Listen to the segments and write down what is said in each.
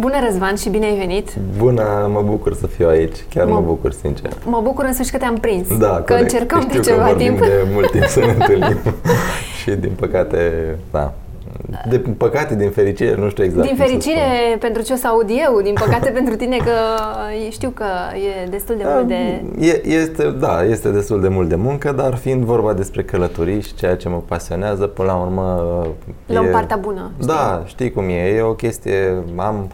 Bună, Răzvan, și bine ai venit! Bună, mă bucur să fiu aici, chiar mă, mă bucur, sincer. Mă bucur în sfârșit că te-am prins, da, că corect. încercăm Știu de ceva că timp. de mult timp să ne întâlnim și din păcate, da, de păcate, din fericire, nu știu exact. Din fericire pentru ce o să aud eu, din păcate pentru tine că știu că e destul de da, mult de... E, este, da, este destul de mult de muncă, dar fiind vorba despre călătorii și ceea ce mă pasionează, până la urmă... Luăm e, partea bună. Știi? Da, știi cum e, e o chestie, am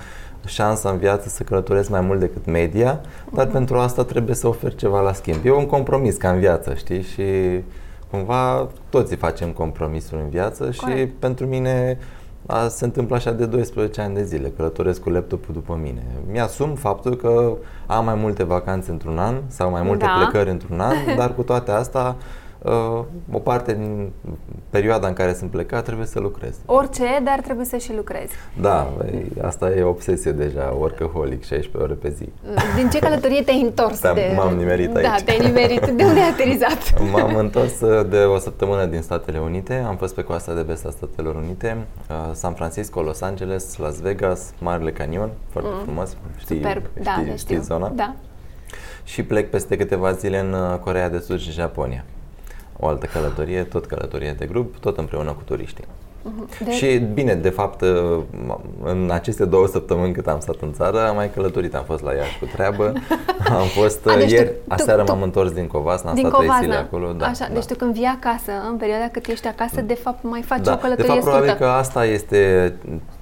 șansa în viață să călătoresc mai mult decât media, dar uh-huh. pentru asta trebuie să ofer ceva la schimb. E un compromis ca în viață, știi? Și cumva toți facem compromisuri în viață Corect. și pentru mine a, se întâmplă așa de 12 ani de zile, călătoresc cu laptopul după mine. Mi-asum faptul că am mai multe vacanțe într-un an sau mai multe da. plecări într-un an, dar cu toate astea uh, o parte din perioada în care sunt plecat trebuie să lucrez. Orice, dar trebuie să și lucrezi. Da, asta e obsesie deja, workaholic, 16 ore pe zi. Din ce călătorie te-ai întors? Da, de... M-am nimerit aici. Da, te-ai nimerit. De unde ai aterizat? M-am întors de o săptămână din Statele Unite, am fost pe coasta de vest a Statelor Unite, San Francisco, Los Angeles, Las Vegas, Marele Canion, foarte mm. frumos, știi, Superb. știi, da, știi, știu. zona? Da. Și plec peste câteva zile în Corea de Sud și Japonia o altă călătorie, tot călătorie de grup, tot împreună cu turiștii. De... Și bine, de fapt, în aceste două săptămâni cât am stat în țară, am mai călătorit, am fost la Iași cu treabă, am fost A, deci ieri, tu, aseară tu, m-am întors din Covasna, am din stat Covasna. trei zile acolo. Da, Așa, da. deci tu când vii acasă, în perioada cât ești acasă, de fapt mai faci da. o călătorie De fapt, scurtă. probabil că asta este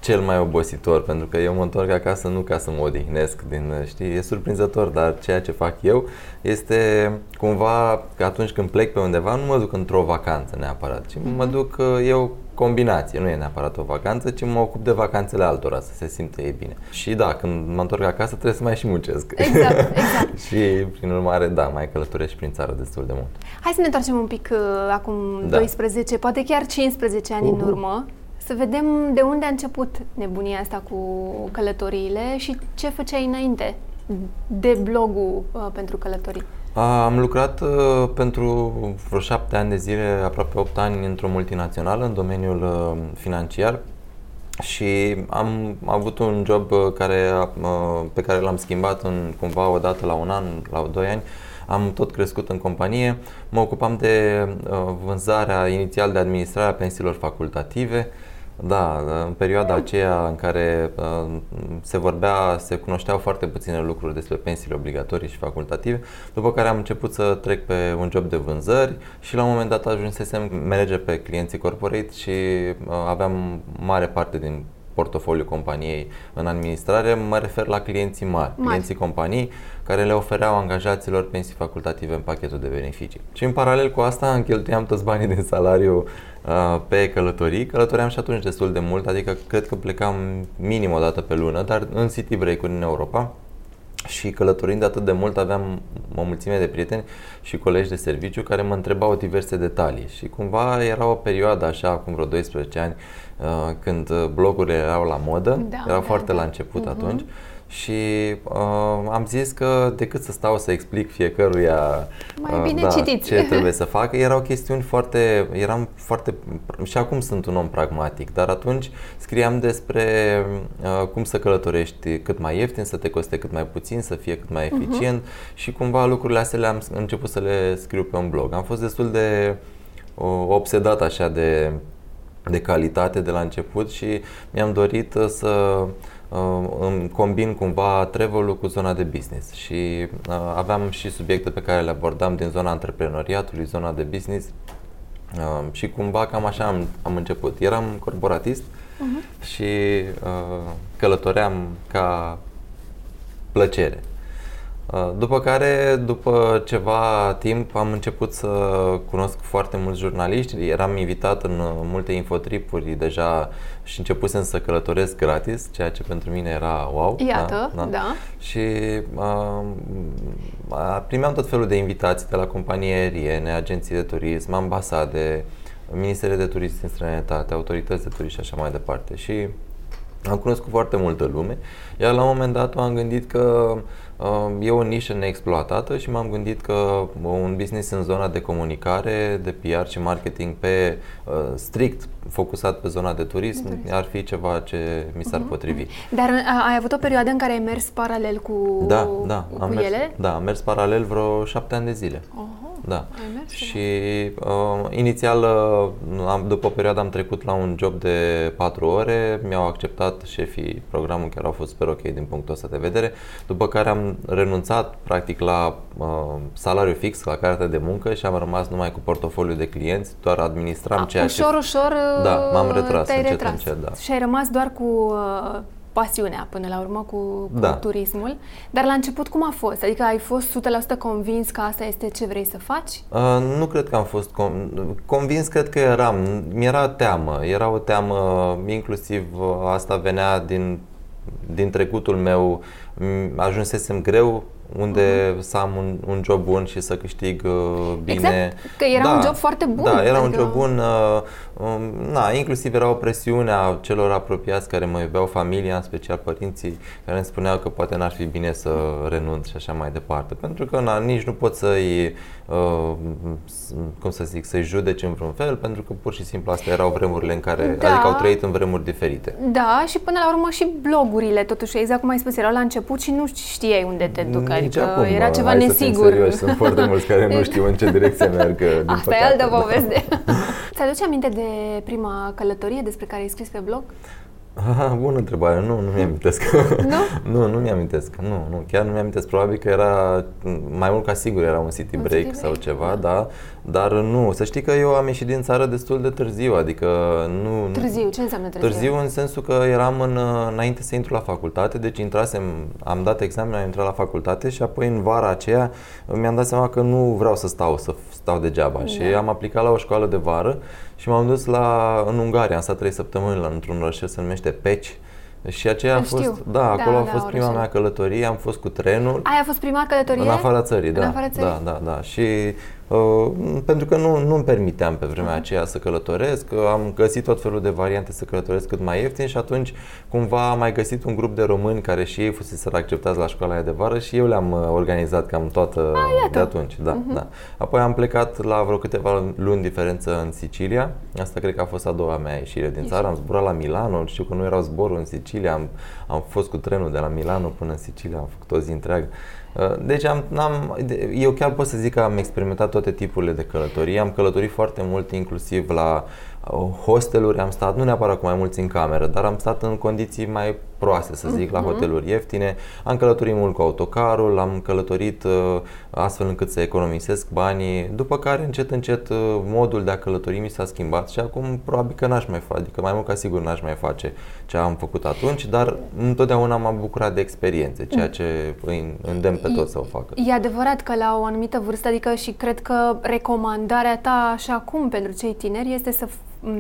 cel mai obositor, pentru că eu mă întorc acasă nu ca să mă odihnesc, din, știi, e surprinzător, dar ceea ce fac eu este cumva că atunci când plec pe undeva, nu mă duc într-o vacanță neapărat, ci mm-hmm. mă duc eu combinație, nu e neapărat o vacanță, ci mă ocup de vacanțele altora, să se simte ei bine. Și da, când mă întorc acasă trebuie să mai și muncesc. Exact, exact. și prin urmare, da, mai călătoresc și prin țară destul de mult. Hai să ne întoarcem un pic uh, acum da. 12, poate chiar 15 ani uh-huh. în urmă, să vedem de unde a început nebunia asta cu călătoriile și ce făceai înainte de blogul uh, pentru călătorii. Am lucrat uh, pentru vreo șapte ani de zile, aproape 8 ani, într-o multinațională în domeniul uh, financiar și am avut un job care, uh, pe care l-am schimbat în cumva o dată la un an, la doi ani. Am tot crescut în companie, mă ocupam de uh, vânzarea inițial de administrarea pensiilor facultative, da, în perioada aceea în care uh, se vorbea, se cunoșteau foarte puține lucruri despre pensiile obligatorii și facultative, după care am început să trec pe un job de vânzări și la un moment dat ajunsesem manager pe clienții corporate și uh, aveam mare parte din portofoliul companiei în administrare, mă refer la clienții mari, mari, clienții companii care le ofereau angajaților pensii facultative în pachetul de beneficii. Și în paralel cu asta încheltuiam toți banii din salariu uh, pe călătorii. Călătoream și atunci destul de mult, adică cred că plecam minim o dată pe lună, dar în city break-uri în Europa și călătorind atât de mult aveam o mulțime de prieteni și colegi de serviciu care mă întrebau diverse detalii și cumva era o perioadă așa, acum vreo 12 ani, când blogurile erau la modă, da, erau da, foarte da. la început uh-huh. atunci și uh, am zis că decât să stau să explic fiecăruia Mai bine da, citiți. ce trebuie să facă, erau chestiuni foarte, eram foarte, și acum sunt un om pragmatic, dar atunci scriam despre uh, cum să călătorești cât mai ieftin, să te coste cât mai puțin, să fie cât mai eficient uh-huh. și cumva lucrurile astea le-am început să le scriu pe un blog. Am fost destul de uh, obsedat așa de de calitate de la început și mi-am dorit să uh, îmi combin cumva travel cu zona de business și uh, aveam și subiecte pe care le abordam din zona antreprenoriatului, zona de business uh, și cumva cam așa am, am început. Eram corporatist uh-huh. și uh, călătoream ca plăcere. După care, după ceva timp, am început să cunosc foarte mulți jurnaliști. Eram invitat în multe infotripuri deja și începusem să călătoresc gratis, ceea ce pentru mine era wow. Iată, da. da. Și uh, primeam tot felul de invitații de la companii aeriene, agenții de turism, ambasade, ministere de turism în străinătate, autorități de turism și așa mai departe. Și am cunoscut foarte multă lume, iar la un moment dat m-am gândit că E o nișă neexploatată și m-am gândit că un business în zona de comunicare, de PR și marketing pe strict focusat pe zona de turism, de turism. ar fi ceva ce mi s-ar uh-huh. potrivi. Dar ai avut o perioadă în care ai mers paralel cu, da, da, cu am mers, ele? Da, am mers paralel vreo șapte ani de zile. Uh-huh. Da. Și uh, inițial, uh, am, după o perioadă, am trecut la un job de 4 ore, mi-au acceptat șefii programul, chiar au fost super ok din punctul ăsta de vedere, după care am renunțat practic la uh, salariu fix, la cartea de muncă și am rămas numai cu portofoliu de clienți, doar administram A, ceea ușor, ce... Ușor, ușor Da, m-am retras încet, retras. încet, da. Și ai rămas doar cu uh, pasiunea până la urmă cu, cu da. turismul. Dar la început cum a fost? Adică ai fost 100% convins că asta este ce vrei să faci? Uh, nu cred că am fost com- convins, cred că eram. Mi-era teamă. Era o teamă, inclusiv uh, asta venea din, din trecutul meu. Ajunsesem greu unde uh-huh. să am un, un job bun și să câștig uh, bine. Exact, că era da, un job foarte bun. Da, era adică... un job bun. Uh, um, na, inclusiv era o presiune a celor apropiați care mă iubeau, familia, în special părinții, care îmi spuneau că poate n-ar fi bine să renunț și așa mai departe. Pentru că na, nici nu pot să-i, uh, cum să zic, să-i judeci în vreun fel, pentru că pur și simplu astea erau vremurile în care, da. adică au trăit în vremuri diferite. Da, și până la urmă și blogurile, totuși, exact cum ai spus, erau la început și nu știai unde te duc. Adică acum, era ceva hai nesigur. Să serios, sunt foarte mulți care nu știu în ce direcție merg. Din Asta e altă poveste. Ți-aduce aminte de prima călătorie despre care ai scris pe blog? Aha, bună întrebare. Nu, nu mi-amintesc. Nu? nu, nu mi-amintesc. Nu, nu, chiar nu mi-amintesc. Probabil că era, mai mult ca sigur, era un city break, un city sau break. ceva, da. da. Dar nu, să știi că eu am ieșit din țară destul de târziu, adică nu... Târziu, ce înseamnă târziu? Târziu în sensul că eram în, înainte să intru la facultate, deci intrasem, am dat examen, am intrat la facultate și apoi în vara aceea mi-am dat seama că nu vreau să stau, să stau degeaba da. și am aplicat la o școală de vară și m-am dus la, în Ungaria, am stat trei săptămâni la, într-un oraș se numește Peci. Și aceea a fost, da, acolo da, a fost da, prima mea călătorie, am fost cu trenul. Aia a fost prima călătorie? În afara țării, da. În afara țării? Da, da, da. Și Uh, pentru că nu, nu îmi permiteam pe vremea aceea să călătoresc, am găsit tot felul de variante să călătoresc cât mai ieftin și atunci cumva am mai găsit un grup de români care și ei fusese acceptați la școala de vară și eu le-am uh, organizat cam toată A, de atunci. Da, uh-huh. da. Apoi am plecat la vreo câteva luni diferență în Sicilia, asta cred că a fost a doua mea ieșire din țară, am zburat la Milano, știu că nu erau zboruri în Sicilia, am, am fost cu trenul de la Milano până în Sicilia, am făcut o zi întreagă. Uh, deci am, am, eu chiar pot să zic că am experimentat toate tipurile de călătorii. Am călătorit foarte mult, inclusiv la uh, hosteluri, am stat, nu neapărat cu mai mulți în cameră, dar am stat în condiții mai proaste, să zic, uh-huh. la mhm. hoteluri ieftine. Am călătorit mult cu autocarul, am călătorit uh, astfel încât să economisesc banii, după care încet, încet uh, modul de a călători mi s-a schimbat și acum probabil că n-aș mai face, adică mai mult ca sigur n-aș mai face ce am făcut atunci, dar întotdeauna m-am bucurat de experiențe, ceea ce îi îndemn pe toți să o facă. E adevărat că la o anumită vârstă, adică și cred că recomandarea ta și acum pentru cei tineri este să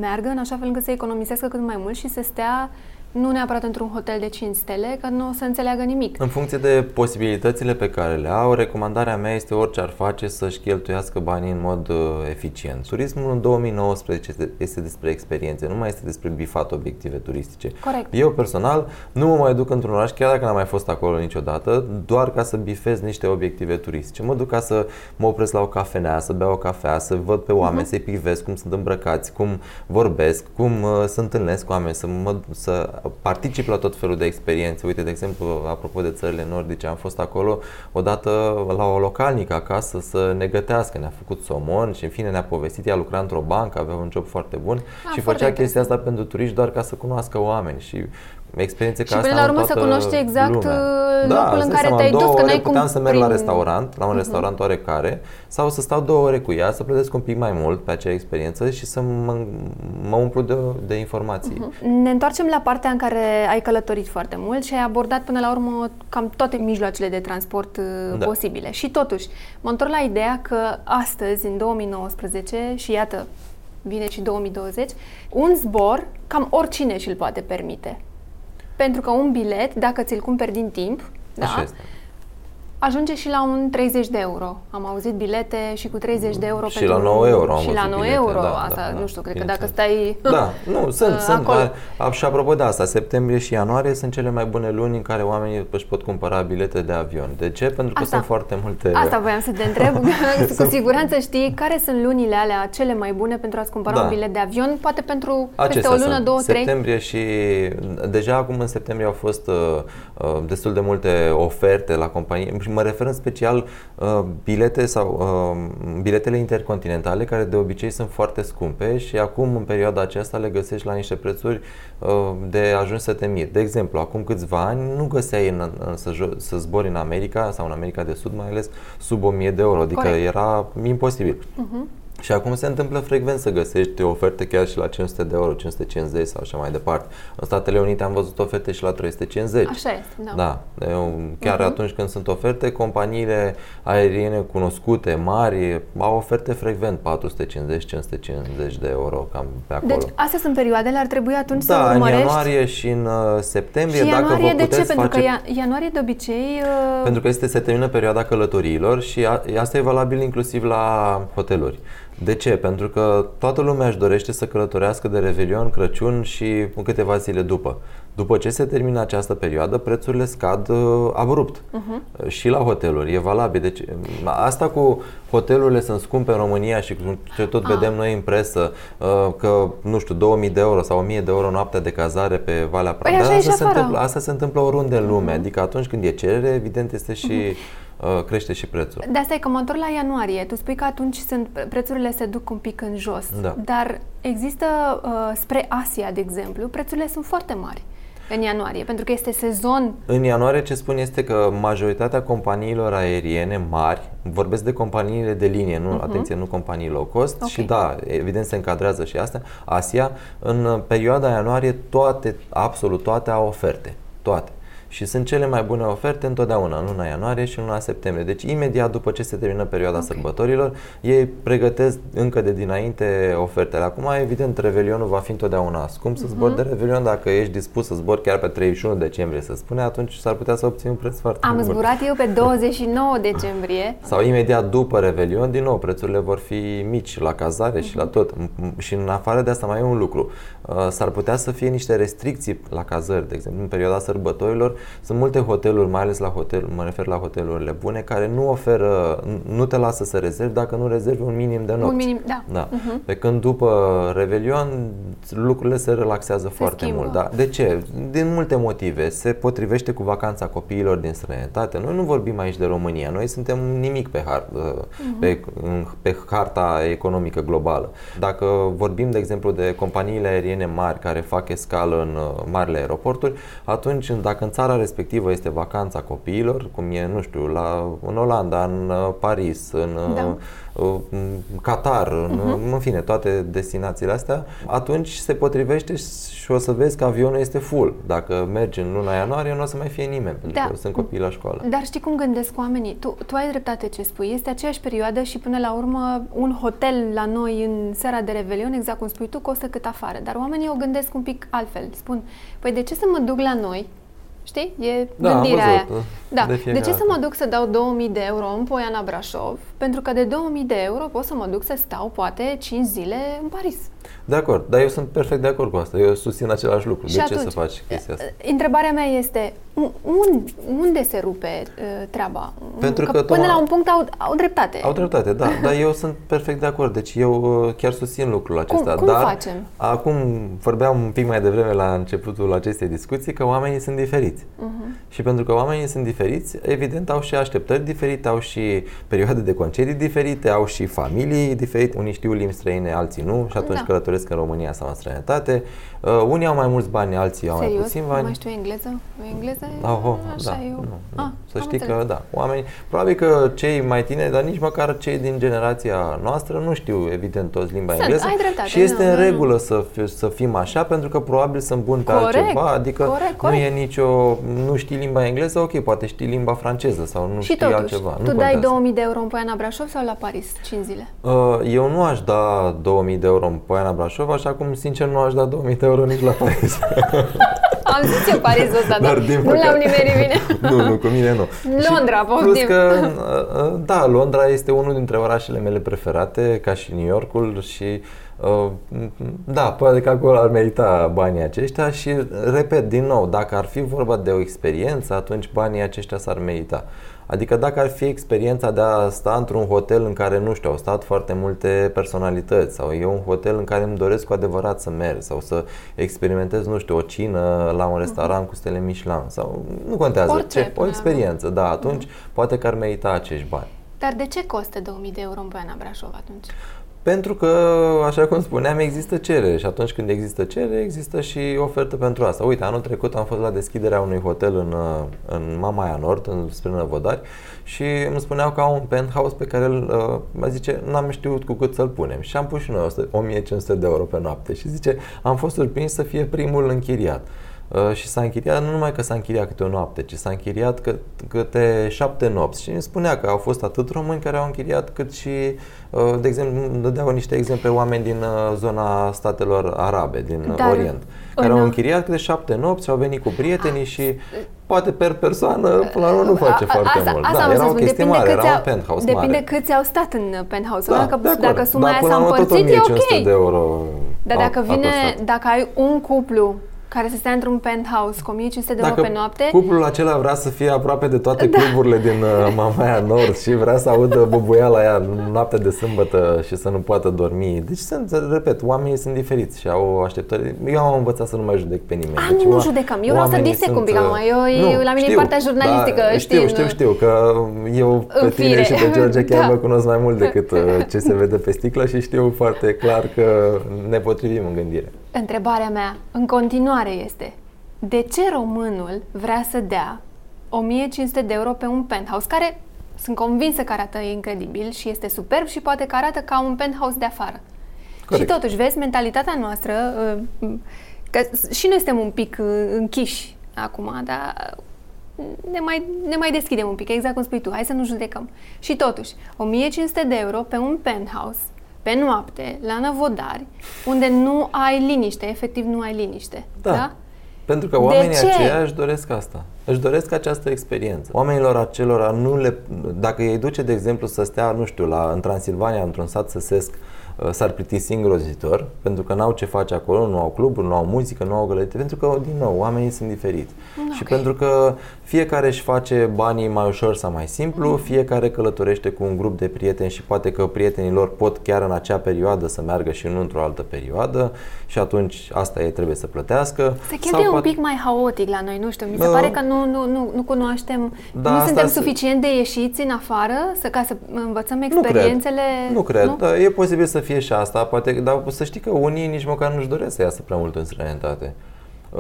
meargă în așa fel încât să economisească cât mai mult și să stea nu neapărat într-un hotel de 5 stele, că nu o să înțeleagă nimic. În funcție de posibilitățile pe care le au, recomandarea mea este orice ar face să-și cheltuiască banii în mod uh, eficient. Turismul în 2019 este, este despre experiențe, nu mai este despre bifat obiective turistice. Corect. Eu personal nu mă mai duc într-un oraș, chiar dacă n-am mai fost acolo niciodată, doar ca să bifez niște obiective turistice. Mă duc ca să mă opresc la o cafenea, să beau o cafea, să văd pe oameni, uh-huh. să-i privesc cum sunt îmbrăcați, cum vorbesc, cum uh, se întâlnesc cu oameni, să, mă, să particip la tot felul de experiențe. Uite, de exemplu, apropo de țările nordice, am fost acolo odată la o localnică acasă să ne gătească. Ne-a făcut somon și în fine ne-a povestit. Ea lucra într-o bancă, avea un job foarte bun A, și făcea chestia asta pentru turiști doar ca să cunoască oameni și experiențe ca și asta până la urmă să cunoști exact lumea. Uh, da, locul în care te-ai dus, că n-ai puteam să merg prin... la restaurant, la un uh-huh. restaurant oarecare, sau să stau două ore cu ea, să plătesc un pic mai mult pe acea experiență și să mă, mă umplu de, de informații. Uh-huh. Ne întoarcem la partea în care ai călătorit foarte mult și ai abordat până la urmă cam toate mijloacele de transport uh, da. posibile. Și totuși, mă întorc la ideea că astăzi, în 2019, și iată, vine și 2020, un zbor, cam oricine și-l poate permite. Pentru că un bilet, dacă ți-l cumperi din timp, da, ajunge și la un 30 de euro. Am auzit bilete și cu 30 de euro și pentru... la 9 euro am Și la 9 bilete, euro, da, asta, da, nu da, știu, cred că bineînțeles. dacă stai... Da, nu, sunt, sunt. acolo. A, și apropo de asta, septembrie și ianuarie sunt cele mai bune luni în care oamenii își pot cumpăra bilete de avion. De ce? Pentru că Asta. sunt foarte multe... Asta voiam să te întreb. cu siguranță știi care sunt lunile alea cele mai bune pentru a-ți cumpăra Da. un bilet de avion, poate pentru Acestea peste o lună, sunt. două, trei. septembrie și deja acum în septembrie au fost uh, uh, destul de multe oferte la companii și mă refer în special uh, bilete sau uh, biletele intercontinentale care de obicei sunt foarte scumpe și acum în perioada aceasta le găsești la niște prețuri uh, de ajuns să te miri. De exemplu, acum câțiva ani nu găseai în, în, să, jo- să zbori în America sau în America de Sud mai ales sub 1000 de euro, adică Corect. era imposibil. Și acum se întâmplă frecvent să găsești oferte chiar și la 500 de euro, 550 sau așa mai departe. În Statele Unite am văzut oferte și la 350. Așa este, da. Da, eu, chiar atunci când sunt oferte, companiile aeriene cunoscute, mari, au oferte frecvent 450-550 de euro, cam pe acolo. Deci astea sunt perioadele, ar trebui atunci da, să în urmărești. ianuarie și în uh, septembrie, și dacă ianuarie vă de ce? puteți Pentru face... că ia- ianuarie de obicei... uh, Pentru că este, se termină perioada călătoriilor și a, asta e valabil inclusiv la hoteluri. De ce? Pentru că toată lumea își dorește să călătorească de Revelion, Crăciun și cu câteva zile după. După ce se termină această perioadă, prețurile scad uh, abrupt. Uh-huh. Și la hoteluri, e valabil. Deci, m- asta cu hotelurile sunt scumpe în România și cu ce tot vedem noi în presă, uh, că, nu știu, 2000 de euro sau 1000 de euro noaptea de cazare pe Valea Păi Prahovei. așa e și asta, se afară. întâmplă, asta se întâmplă oriunde în lume. Adică atunci când e cerere, evident este și uh, crește și prețul. De asta e că mă întorc la ianuarie. Tu spui că atunci sunt, prețurile se duc un pic în jos. Da. Dar există, uh, spre Asia, de exemplu, prețurile sunt foarte mari în ianuarie, pentru că este sezon. În ianuarie ce spun este că majoritatea companiilor aeriene mari, vorbesc de companiile de linie, nu, atenție, nu companii low cost Ok. și da, evident se încadrează și astea, Asia, în uh, perioada ianuarie toate, absolut toate au oferte, toate. Și sunt cele mai bune oferte întotdeauna, în luna ianuarie și în luna septembrie. Deci imediat după ce se termină perioada Ok. sărbătorilor, ei pregătesc încă de dinainte ofertele. Acum, evident, Revelionul va fi întotdeauna scump să zbori de Revelion. Dacă ești dispus să zbori chiar pe 31 decembrie, să spune, atunci s-ar putea să obții un preț foarte Am bun. zburat eu pe 29 decembrie. Sau imediat după Revelion, din nou, prețurile vor fi mici la cazare și la tot. M- m- Și în afară de asta mai e un lucru. Uh, S-ar putea să fie niște restricții la cazări, de exemplu, în perioada sărbătorilor. Sunt multe hoteluri, mai ales la hotel, mă refer la hotelurile bune, care nu oferă, n- nu te lasă să rezervi dacă nu rezervi un minim de nopți. Un minim, da. Da. Pe când după Revelion lucrurile se relaxează foarte schimbă. mult. Da? De ce? Din multe motive. Se potrivește cu vacanța copiilor din străinătate. Noi nu vorbim aici de România. Noi suntem nimic pe, har- pe, în- pe harta economică globală. Dacă vorbim, de exemplu, de companiile aeriene mari care fac escală în uh, marile aeroporturi, atunci dacă în țara respectivă este vacanța copiilor, cum e, nu știu, la, în Olanda, în uh, Paris, în uh, Da. uh, Qatar, în, în fine, toate destinațiile astea, atunci se potrivește și o să vezi că avionul este full. Dacă mergi în luna ianuarie, nu o să mai fie nimeni, pentru Da. că sunt copii la școală. Dar știi cum gândesc oamenii? Tu, tu ai dreptate ce spui. Este aceeași perioadă și până la urmă un hotel la noi în seara de Revelion, exact cum spui tu, costă cât afară. Dar oamenii o gândesc un pic altfel. Spun, păi de ce să mă duc la noi? Știi? E Da, am gândirea văzut, aia. uh, Da. de De, fiecare ce să dată. mă duc să dau 2000 de euro în Poiana Brașov? Pentru că de 2000 de euro pot să mă duc să stau poate 5 zile în Paris. De acord, dar eu sunt perfect de acord cu asta. Eu susțin același lucru. Și de atunci, ce să faci chestia asta? Întrebarea mea este, unde, unde se rupe uh, treaba? Pentru că până tocmai- la un punct au, au dreptate. Au dreptate, da, dar eu sunt perfect de acord. Deci eu uh, chiar susțin lucrul acesta. cum dar facem? acum vorbeam un pic mai devreme la începutul acestei discuții că oamenii sunt diferiți. Uh-huh. Și pentru că oamenii sunt diferiți, evident au și așteptări diferite, au și perioade de concedii diferite, au și familii diferite. Unii știu limbi străine, alții nu și atunci Da. călătoresc în România sau în străinătate. Uh, unii au mai mulți bani, alții au mai Serios? puțin Nu bani. mai știu engleză? Engleză? e Ah, oh, așa da, eu. nu, nu. Ah, să am știi înțeles. că da, oamenii, probabil că cei mai tineri, dar nici măcar cei din generația noastră nu știu evident toți limba Sunt, engleză ai dreptate, și este nu, în nu, nu. regulă să, fi, să fim așa pentru că probabil sunt buni pe Corect, altceva, adică corect, nu e corect. nicio, nu știi limba engleză, ok, poate știi limba franceză sau nu Și știi totuși, altceva. tu nu dai contează. 2000 de euro în Poiana Brașov sau la Paris 5 zile? Uh, Eu nu aș da 2000 de euro în Poiana Brașov, așa cum sincer nu aș da 2000 de euro nici la Paris. am zis eu Parisul ăsta, dar, dar nu l-am nimerit bine. nu, nu, cu mine nu. Londra, și poftim. Plus că, uh, uh, da, Londra este unul dintre orașele mele preferate, ca și New Yorkul și uh, da, poate că acolo ar merita banii aceștia și, repet, din nou, dacă ar fi vorba de o experiență, atunci banii aceștia s-ar merita. Adică dacă ar fi experiența de a sta într-un hotel în care, nu știu, au stat foarte multe personalități sau e un hotel în care îmi doresc cu adevărat să merg sau să experimentez, nu știu, o cină la un restaurant cu stele Michelin sau nu contează, Orice, ce, o experiență, da, atunci uh-huh. poate că ar merita acești bani. Dar de ce costă 2000 de euro în Poiana Brașov atunci? Pentru că, așa cum spuneam, există cerere și atunci când există cerere, există și ofertă pentru asta. Uite, anul trecut am fost la deschiderea unui hotel în, în Mamaia Nord, în spre Năvodari și îmi spuneau că au un penthouse pe care îl, uh, mă zice, n-am știut cu cât să-l punem și am pus și noi 1500 de euro pe noapte și zice, am fost surprins să fie primul închiriat. Uh, și s-a închiriat, nu numai că s-a închiriat câte o noapte, ci s-a închiriat că, câte șapte nopți. Și îmi spunea că au fost atât români care au închiriat, cât și, uh, de exemplu, dădeau niște exemple oameni din uh, zona statelor arabe, din Dar, Orient, care au închiriat câte șapte nopți, au venit cu prietenii și poate per persoană, până la urmă, nu face a, foarte asta, mult. Asta da, era o chestie mare, era un penthouse Depinde mare. câți au stat în penthouse. Da, dacă, dacă suma aia s-a împărțit, e ok. de euro Dar dacă, vine, dacă ai un cuplu care să stea într-un penthouse cu 1500 de euro pe noapte. cuplul acela vrea să fie aproape de toate da. cluburile din uh, Mamaia Nord și vrea să audă bubuiala aia noaptea de sâmbătă și să nu poată dormi. Deci, sunt, repet, oamenii sunt diferiți și au așteptări. Eu am învățat să nu mai judec pe nimeni. A, deci, nu, nu judecăm. Eu vreau să disec un pic acum. Eu, nu, la mine știu, e partea jurnalistică. Da, știu, știu, știu, că eu pe tine și pe George chiar da. mă cunosc mai mult decât uh, ce se vede pe sticlă și știu foarte clar că ne potrivim în gândire. Întrebarea mea în continuare este de ce românul vrea să dea 1500 de euro pe un penthouse care sunt convinsă că arată incredibil și este superb și poate că arată ca un penthouse de afară. Corect. Și totuși, vezi, mentalitatea noastră, uh, că și noi suntem un pic uh, închiși acum, dar ne mai, ne mai deschidem un pic, exact cum spui tu, hai să nu judecăm. Și totuși, 1500 de euro pe un penthouse pe noapte, la năvodari, unde nu ai liniște, efectiv nu ai liniște. Da. da? Pentru că oamenii aceia își doresc asta. Își doresc această experiență. Oamenilor acelora nu le... Dacă îi duce, de exemplu, să stea, nu știu, la, în Transilvania, într-un sat săsesc, Uh, s-ar plictisi îngrozitor, pentru că n-au ce face acolo, nu au cluburi, nu au muzică, nu au gălărie, pentru că, din nou, oamenii sunt diferiți. Okay. Și pentru că fiecare își face banii mai ușor sau mai simplu, mm. fiecare călătorește cu un grup de prieteni și poate că prietenii lor pot chiar în acea perioadă să meargă și nu într-o altă perioadă și atunci asta ei trebuie să plătească. Se cheltuie un poate... pic mai haotic la noi, nu știu, mi se uh, pare că nu, nu, nu, nu cunoaștem, da, nu suntem suficient de ieșiți în afară să, ca să învățăm experiențele. Nu cred, nu cred, nu? Da, e posibil să fie și asta, poate, dar să știi că unii nici măcar nu-și doresc să iasă prea mult în străinătate.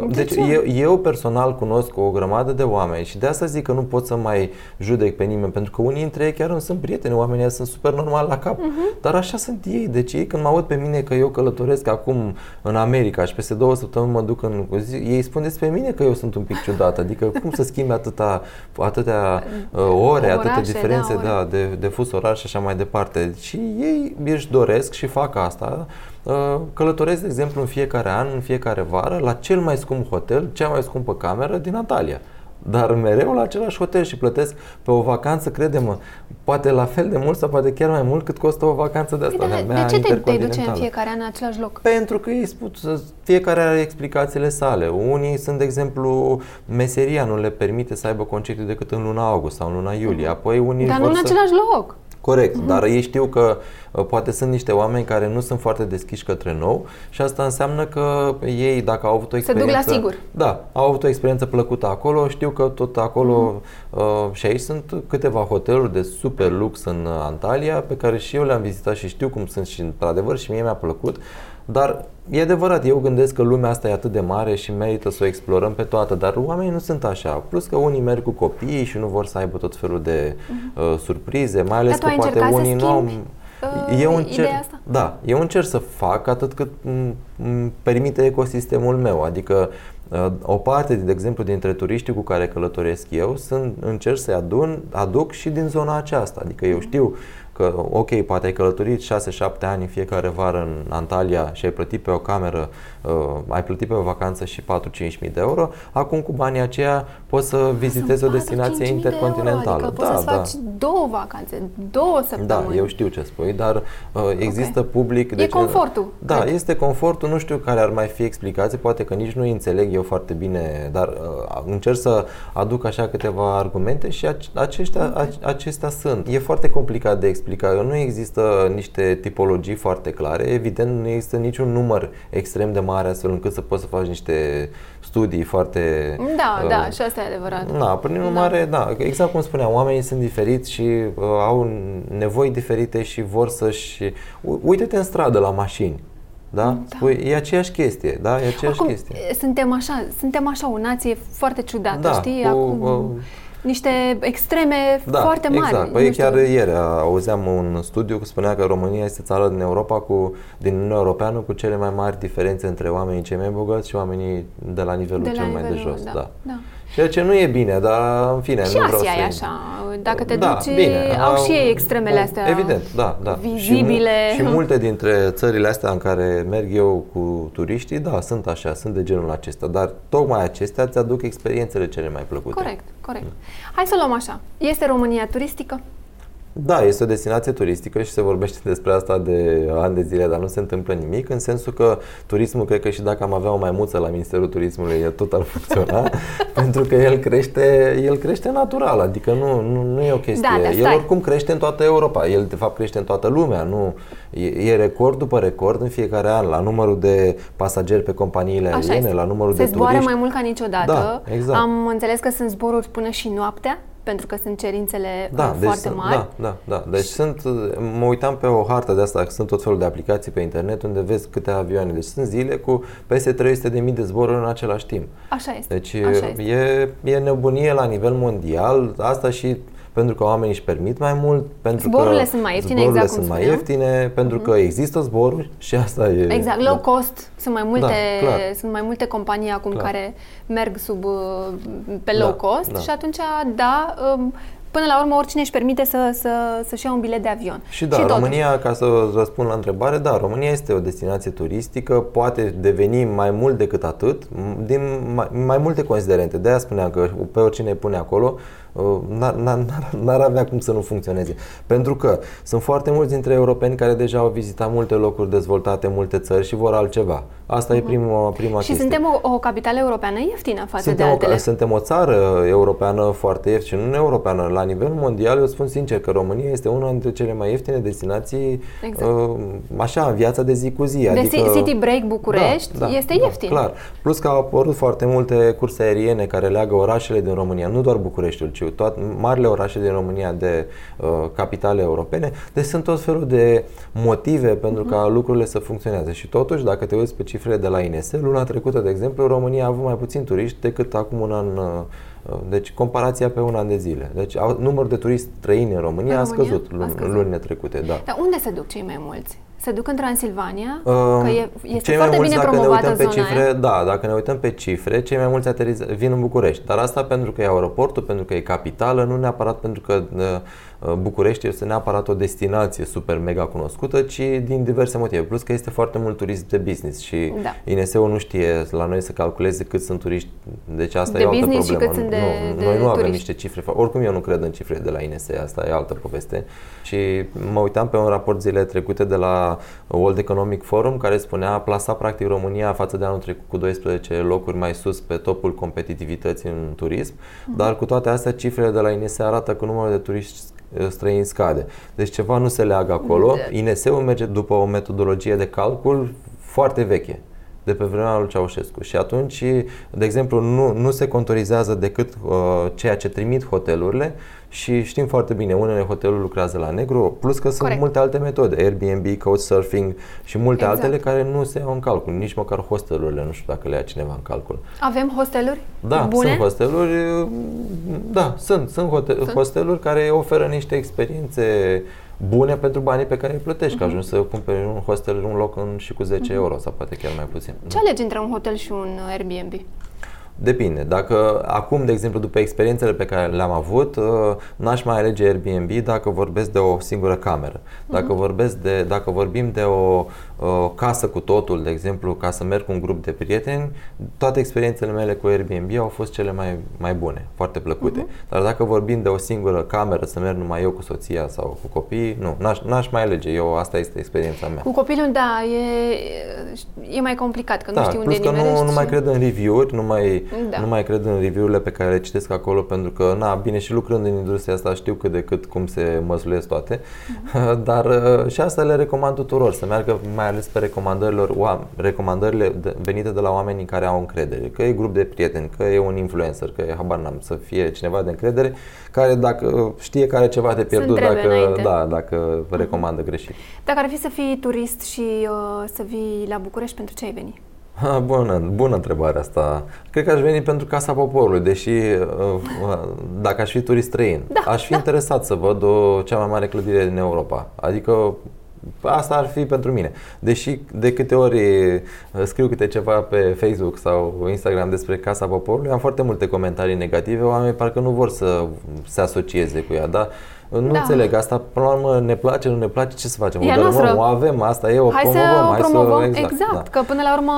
De deci eu, eu personal cunosc o grămadă de oameni și de asta zic că nu pot să mai judec pe nimeni, pentru că unii dintre ei chiar nu sunt prieteni, oamenii sunt super normal la cap, uh-huh. dar așa sunt ei. Deci ei când mă aud pe mine că eu călătoresc acum în America și peste două săptămâni mă duc în zi, ei spun despre mine că eu sunt un pic ciudat, adică cum să schimbi atâta, atâtea uh, ore, atâtea diferențe da, da, de, de fus orar și așa mai departe. Și ei își doresc și fac asta Uh, călătoresc, de exemplu, în fiecare an, în fiecare vară, la cel mai scump hotel, cea mai scumpă cameră din Antalya. Dar mereu la același hotel și plătesc pe o vacanță, crede-mă, poate la fel de mult sau poate chiar mai mult cât costă o vacanță de asta. Păi de, de ce te, te duce în fiecare an în același loc? Pentru că ei spun, fiecare are explicațiile sale. Unii sunt, de exemplu, meseria nu le permite să aibă concediu decât în luna august sau în luna iulie. Apoi unii Dar nu în să... același loc. Corect, mm-hmm. dar ei știu că uh, poate sunt niște oameni care nu sunt foarte deschiși către nou și asta înseamnă că ei, dacă au avut o experiență... Se duc la sigur. Da, au avut o experiență plăcută acolo, știu că tot acolo mm-hmm. uh, și aici sunt câteva hoteluri de super lux în Antalya pe care și eu le-am vizitat și știu cum sunt și într-adevăr și mie mi-a plăcut. Dar e adevărat, eu gândesc că lumea asta e atât de mare și merită să o explorăm pe toată, dar oamenii nu sunt așa. Plus că unii merg cu copiii și nu vor să aibă tot felul de uh-huh. uh, surprize, mai ales dar că poate unii nu au... Uh, eu încerc, asta? Da, eu încerc să fac atât cât îmi permite ecosistemul meu, adică uh, o parte, de exemplu, dintre turiștii cu care călătoresc eu, sunt, încerc să-i adun, aduc și din zona aceasta. Adică eu mhm. știu că ok, poate ai călătorit 6-7 ani în fiecare vară în Antalya și ai plătit pe o cameră, uh, ai plătit pe o vacanță și 4-5 mii de euro, acum cu banii aceia poți să vizitezi o destinație intercontinentală. Euro, adică da, poți să da. faci două vacanțe, două săptămâni. Da, eu știu ce spui, dar uh, există okay. public... Deci, e confortul. Da, cred. este confortul, nu știu care ar mai fi explicații, poate că nici nu înțeleg eu foarte bine, dar uh, încerc să aduc așa câteva argumente și aceștia, okay. acestea sunt. E foarte complicat de explicat. Nu există niște tipologii foarte clare, evident nu există niciun număr extrem de mare astfel încât să poți să faci niște studii foarte... Da, uh, da, și asta e adevărat. Da, prin da. urmare, da. da, exact cum spuneam, oamenii sunt diferiți și uh, au nevoi diferite și vor să-și... Uite-te în stradă la mașini. Da? da. Spui, e aceeași chestie, da? E aceeași Oricum, chestie. Suntem așa, suntem așa o nație foarte ciudată, da, știi? Cu, Acum, uh, niște extreme da, foarte mari. Exact. Păi chiar ieri auzeam un studiu care spunea că România este țara din Europa cu, din Uniunea Europeană cu cele mai mari diferențe între oamenii cei mai bogați și oamenii de la nivelul de la cel nivelul, mai de jos. Da, da. da. Ceea ce nu e bine, dar în fine, și nu vreau Asia să... e așa. Dacă te da, duci, bine, au și ei extremele astea Evident, da, da. Vizibile. Și, și multe dintre țările astea în care merg eu cu turiștii, da, sunt așa, sunt de genul acesta, dar tocmai acestea îți aduc experiențele cele mai plăcute. Corect, corect. Hai să luăm așa. Este România turistică? Da, este o destinație turistică și se vorbește despre asta de ani de zile, dar nu se întâmplă nimic, în sensul că turismul, cred că și dacă am avea o maimuță la Ministerul Turismului, el tot ar funcționa, pentru că el crește, el crește natural, adică nu, nu, nu e o chestie. Da, da, el oricum crește în toată Europa, el de fapt crește în toată lumea, nu e, e record după record în fiecare an la numărul de pasageri pe companiile aeriene, la numărul se de turiști. Se zboară mai mult ca niciodată. Da, exact. Am înțeles că sunt zboruri până și noaptea pentru că sunt cerințele da, uh, deci foarte sunt, mari. Da, da, da. Deci sunt, mă uitam pe o hartă de asta, sunt tot felul de aplicații pe internet unde vezi câte avioane. Deci sunt zile cu peste 300.000 de zboruri în același timp. Așa este. Deci Așa este. E, e nebunie la nivel mondial. Asta și pentru că oamenii își permit mai mult, pentru zborurile că sunt mai ieftine, zborurile exact sunt mai ieftine, pentru uh-huh. că există zboruri și asta e. Exact, low da. cost, sunt mai multe, da, sunt mai multe companii acum clar. care merg sub pe low da, cost da. și atunci da, um, până la urmă oricine își permite să, să, să-și ia un bilet de avion. Și da, și România, totuși... ca să răspund la întrebare, da, România este o destinație turistică, poate deveni mai mult decât atât, din mai, mai multe considerente. De aia spuneam că pe oricine îi pune acolo, Uh, n-ar avea cum să nu funcționeze. Pentru că sunt foarte mulți dintre europeni care deja au vizitat multe locuri dezvoltate, multe țări și vor altceva. Asta uh-huh. e mhm. prima, prima și chestie. Și suntem o, o capitală europeană ieftină față suntem de altele. O, suntem o țară europeană foarte ieftină, nu europeană. La nivel mondial, eu spun sincer că România este una dintre cele mai ieftine destinații exact. uh, așa, în viața de zi cu zi. De adică, City Break București da, da, este da, ieftin. Clar. Plus că au apărut foarte multe curse aeriene care leagă orașele din România, nu doar Bucureștiul, ci toate marile orașe din România de uh, capitale europene. Deci sunt tot felul de motive pentru uh-huh. ca lucrurile să funcționeze. Și totuși, dacă te uiți pe cifrele de la INS, luna trecută, de exemplu, România a avut mai puțin turiști decât acum un an uh, deci comparația pe un an de zile. Deci numărul de turiști străini în România, în România a scăzut, luni, a scăzut lunile trecute. Da. Dar unde se duc cei mai mulți? Se duc în Transilvania? Uh, că e, este cei foarte mai mulți, bine dacă ne uităm pe cifre, aia. da, dacă ne uităm pe cifre, cei mai mulți ateriz- vin în București. Dar asta pentru că e aeroportul, pentru că e capitală, nu neapărat pentru că uh, Uh, București este neapărat o destinație super mega cunoscută, ci din diverse motive. Plus că este foarte mult turism de business și da. INS-ul nu știe la noi să calculeze cât sunt turiști, deci asta de e o altă problemă. Și cât sunt de, nu, de noi nu turiști. avem niște cifre, oricum eu nu cred în cifre de la INS, asta e altă poveste. Și mă uitam pe un raport zile trecute de la World Economic Forum care spunea a plasa practic România față de anul trecut cu 12 locuri mai sus pe topul competitivității în turism, uh-huh. dar cu toate astea cifrele de la INS arată că numărul de turiști străini scade. Deci ceva nu se leagă acolo. INS-ul merge după o metodologie de calcul foarte veche de pe vremea lui Ceaușescu. Și atunci, de exemplu, nu, nu se contorizează decât uh, ceea ce trimit hotelurile și știm foarte bine, unele hoteluri lucrează la negru, plus că sunt Corect. multe alte metode, Airbnb, Couchsurfing și multe exact. altele care nu se iau în calcul, nici măcar hostelurile, nu știu dacă le ia cineva în calcul. Avem hosteluri Da, bune? sunt hosteluri, da, sunt, sunt, hotel, sunt hosteluri care oferă niște experiențe bune pentru banii pe care îi plătești, uh-huh. că ajungi să cumperi un hostel un loc în, și cu 10 uh-huh. euro sau poate chiar mai puțin. Ce alegi între un hotel și un Airbnb? Depinde. Dacă acum, de exemplu, după experiențele pe care le-am avut, uh, n-aș mai alege Airbnb dacă vorbesc de o singură cameră. Dacă, uh-huh. vorbesc de, dacă vorbim de o o casă cu totul, de exemplu, ca să merg cu un grup de prieteni, toate experiențele mele cu Airbnb au fost cele mai, mai bune, foarte plăcute. Uh-huh. Dar dacă vorbim de o singură cameră, să merg numai eu cu soția sau cu copii, nu, n-aș, n-aș mai alege. Eu, asta este experiența mea. Cu copilul, da, e, e mai complicat, că da, nu știu plus unde că nu, nu mai cred în review-uri, nu mai, Da. nu mai cred în review-urile pe care le citesc acolo, pentru că, na, bine, și lucrând în industria asta știu cât de cât cum se măsluiesc toate, Mhm. dar uh, și asta le recomand tuturor, să meargă mai ales pe recomandărilor, oam- recomandările de- venite de la oamenii care au încredere, că e grup de prieteni, că e un influencer, că e habar n-am, să fie cineva de încredere, care dacă știe că are ceva de pierdut, întrebe dacă, înainte. Mhm. da, dacă recomandă greșit. Dacă ar fi să fii turist și uh, să vii la București, pentru ce ai veni? Ha, bună, bună întrebare asta. Cred că aș veni pentru Casa Poporului, deși uh, dacă aș fi turist străin, Da, aș fi da. interesat să văd o cea mai mare clădire din Europa. Adică asta ar fi pentru mine. Deși de câte ori uh, scriu câte ceva pe Facebook sau Instagram despre Casa Poporului, am foarte multe comentarii negative, oamenii parcă nu vor să se asocieze cu ea, dar nu Da. înțeleg asta, până la urmă ne place, nu ne place, ce să facem? E o a dărâmăm, noastră. o avem, asta e, o hai promovăm, să o hai promovăm, să, exact, da. că până la urmă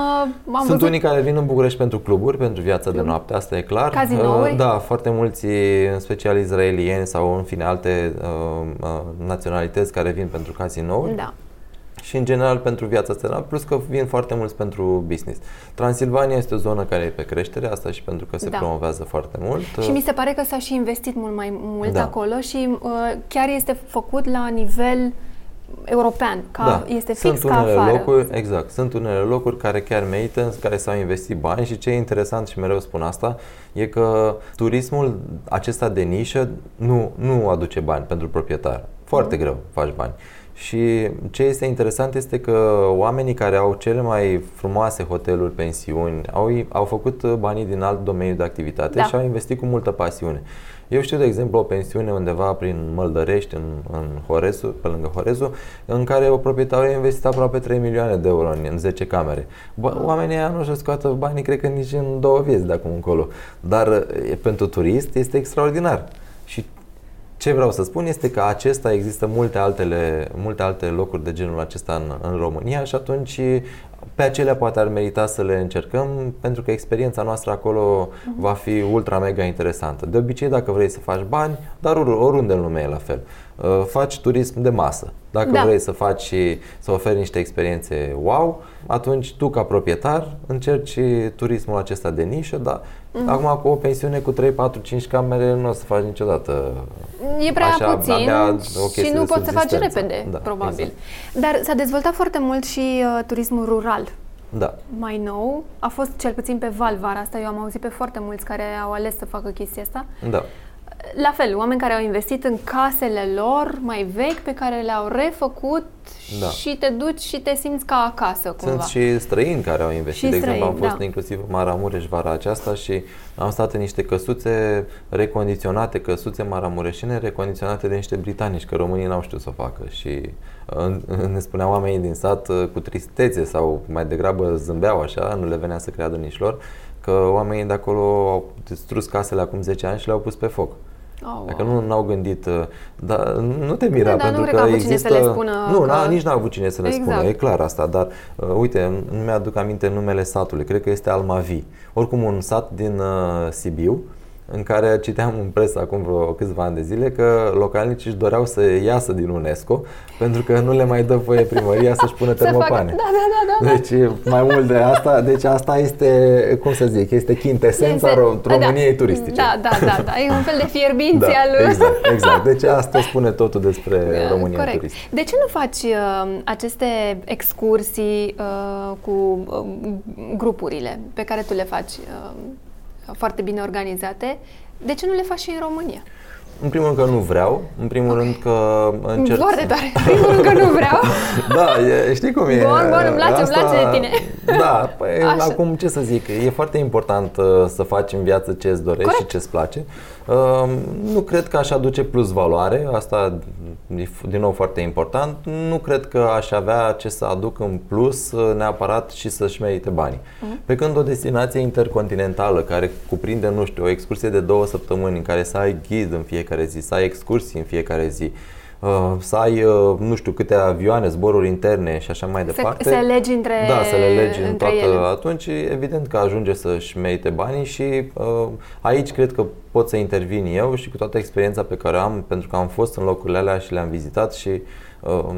am Sunt văzut unii care vin în București pentru cluburi, pentru viața de noapte, asta e clar. Cazinouri? Uh, Da, foarte mulți, în special izraelieni sau în fine alte uh, uh, naționalități care vin pentru cazinouri Da. Și în general pentru viața asta, de noapte, plus că vin foarte mulți pentru business. Transilvania este o zonă care e pe creștere, asta și pentru că se Da. promovează foarte mult. Și mi se pare că s-a și investit mult mai mult Da. acolo și uh, chiar este făcut la nivel european, ca este fix sunt ca unele afară. locuri, exact, sunt unele locuri care chiar merită, în care s-au investit bani și ce e interesant și mereu spun asta, e că turismul acesta de nișă nu, nu aduce bani pentru proprietar. Foarte Mm. greu faci bani. Și ce este interesant este că oamenii care au cele mai frumoase hoteluri, pensiuni, au, au făcut banii din alt domeniu de activitate Da. și au investit cu multă pasiune. Eu știu, de exemplu, o pensiune undeva prin Măldărești, în, în Horezu, pe lângă Horezu, în care o proprietară a investit aproape 3 milioane de euro în, în 10 camere. Bă, oamenii ăia nu și scoată banii, cred că nici în două vieți de acum încolo. Dar e, pentru turist este extraordinar. Și ce vreau să spun este că acesta există multe altele, multe alte locuri de genul acesta în, în România și atunci pe acelea poate ar merita să le încercăm pentru că experiența noastră acolo va fi ultra mega interesantă. De obicei dacă vrei să faci bani, dar or- oriunde în lume e la fel. Uh, Faci turism de masă. Dacă Da. vrei să faci și să oferi niște experiențe wow, atunci tu ca proprietar încerci turismul acesta de nișă, dar Mhm. acum cu o pensiune cu 3, 4, 5 camere nu o să faci niciodată E prea Așa, puțin abia o și chestie nu de poți să faci subzistență. repede, Da, probabil. exact. Dar s-a dezvoltat foarte mult și uh, turismul rural. Da. Mai nou, a fost cel puțin pe val vara asta, eu am auzit pe foarte mulți care au ales să facă chestia asta. Da. La fel, oameni care au investit în casele lor mai vechi, pe care le-au refăcut Da. și te duci și te simți ca acasă cumva. Sunt și străini care au investit. Și de exemplu, am străini, fost da. inclusiv în Maramureș vara aceasta și am stat în niște căsuțe recondiționate, căsuțe maramureșine recondiționate de niște britanici, că românii n-au știut să o facă. Și uh, ne spuneau oamenii din sat uh, cu tristețe sau mai degrabă zâmbeau așa, nu le venea să creadă nici lor, că oamenii de acolo au distrus casele acum 10 ani și le-au pus pe foc. Oh, wow. Dacă nu au gândit, uh, dar nu te mira Da, dar pentru nu cred că că a avut cine există... să le spună nu, că- n-a, nici n-a avut cine să le Exact. spună, e clar asta, dar uh, uite, nu mi-aduc aminte numele satului, cred că este Almavi. Oricum un sat din uh, Sibiu, în care citeam în presă acum vreo câțiva ani de zile că localnicii își doreau să iasă din UNESCO pentru că nu le mai dă voie primăria să-și pună Să facă, da, termopane. da, da, da, da. Deci mai mult de asta, deci asta este, cum să zic, este chintesența Este- ro- României turistice. Da, da, da, da, e un fel de fierbinție Da, al exact, exact. Deci asta spune totul despre România Corect. turistică. De ce nu faci uh, aceste excursii uh, cu uh, grupurile pe care tu le faci uh, foarte bine organizate? De ce nu le faci și în România? În primul rând că nu vreau, în primul rând că încerc Foarte să- tare. Primul rând că nu vreau. Da, e, știi cum e? Bun, bun, îmi place, îmi place de tine. Da, păi Așa. acum ce să zic, e foarte important uh, să faci în viață ce îți dorești Corect. și ce îți place. Uh, nu cred că aș aduce plus valoare, asta e din nou foarte important. Nu cred că aș avea ce să aduc în plus uh, neapărat și să-și merite banii. Uh-huh. Pe când o destinație intercontinentală care cuprinde, nu știu, o excursie de două săptămâni în care să ai ghid în fiecare zi, să ai excursii în fiecare zi, Uh, să ai uh, nu știu câte avioane, zboruri interne și așa mai departe. Să, să legi între Da, să le legi în toată ele. atunci, evident că ajunge să-și merite banii și uh, aici cred că pot să intervin eu și cu toată experiența pe care am, pentru că am fost în locurile alea și le-am vizitat și Ehm,